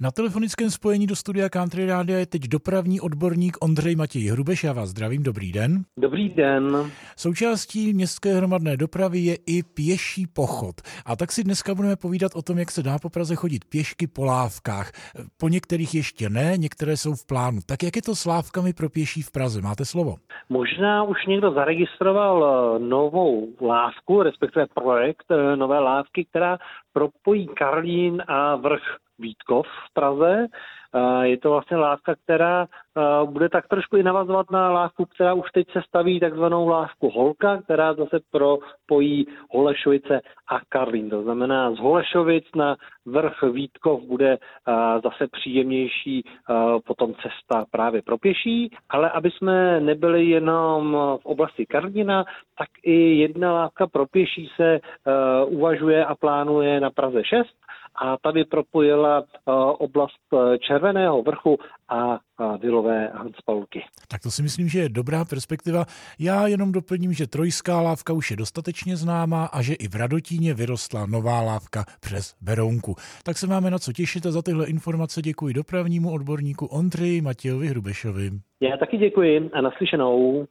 Na telefonickém spojení do studia Country Rádia je teď dopravní odborník Ondřej Matěj Hrubeš. Já vás zdravím, dobrý den. Dobrý den. Součástí městské hromadné dopravy je i pěší pochod. A tak si dneska budeme povídat o tom, jak se dá po Praze chodit pěšky po lávkách. Po některých ještě ne, některé jsou v plánu. Tak jak je to s lávkami pro pěší v Praze? Máte slovo. Možná už někdo zaregistroval eh, novou lávku, respektive projekt eh, nové lávky, která propojí Karlín a vrch Vítkov v Praze. Je to vlastně lávka, která bude tak trošku i navazovat na lávku, která už teď se staví takzvanou lávku Holka, která zase propojí Holešovice a Karlín. To znamená, z Holešovic na vrch Vítkov bude zase příjemnější potom cesta právě pro pěší, ale aby jsme nebyli jenom v oblasti Karlína, tak i jedna lávka pro pěší se uvažuje a plánuje na Praze 6 a tady propojila oblast Červeného vrchu a Vilové Hanspalky. Tak to si myslím, že je dobrá perspektiva. Já jenom doplním, že trojská lávka už je dostatečně známá a že i v Radotíně vyrostla nová lávka přes Berounku. Tak se máme na co těšit a za tyhle informace děkuji dopravnímu odborníku Ondřeji Matějovi Hrubešovi. Já taky děkuji a naslyšenou.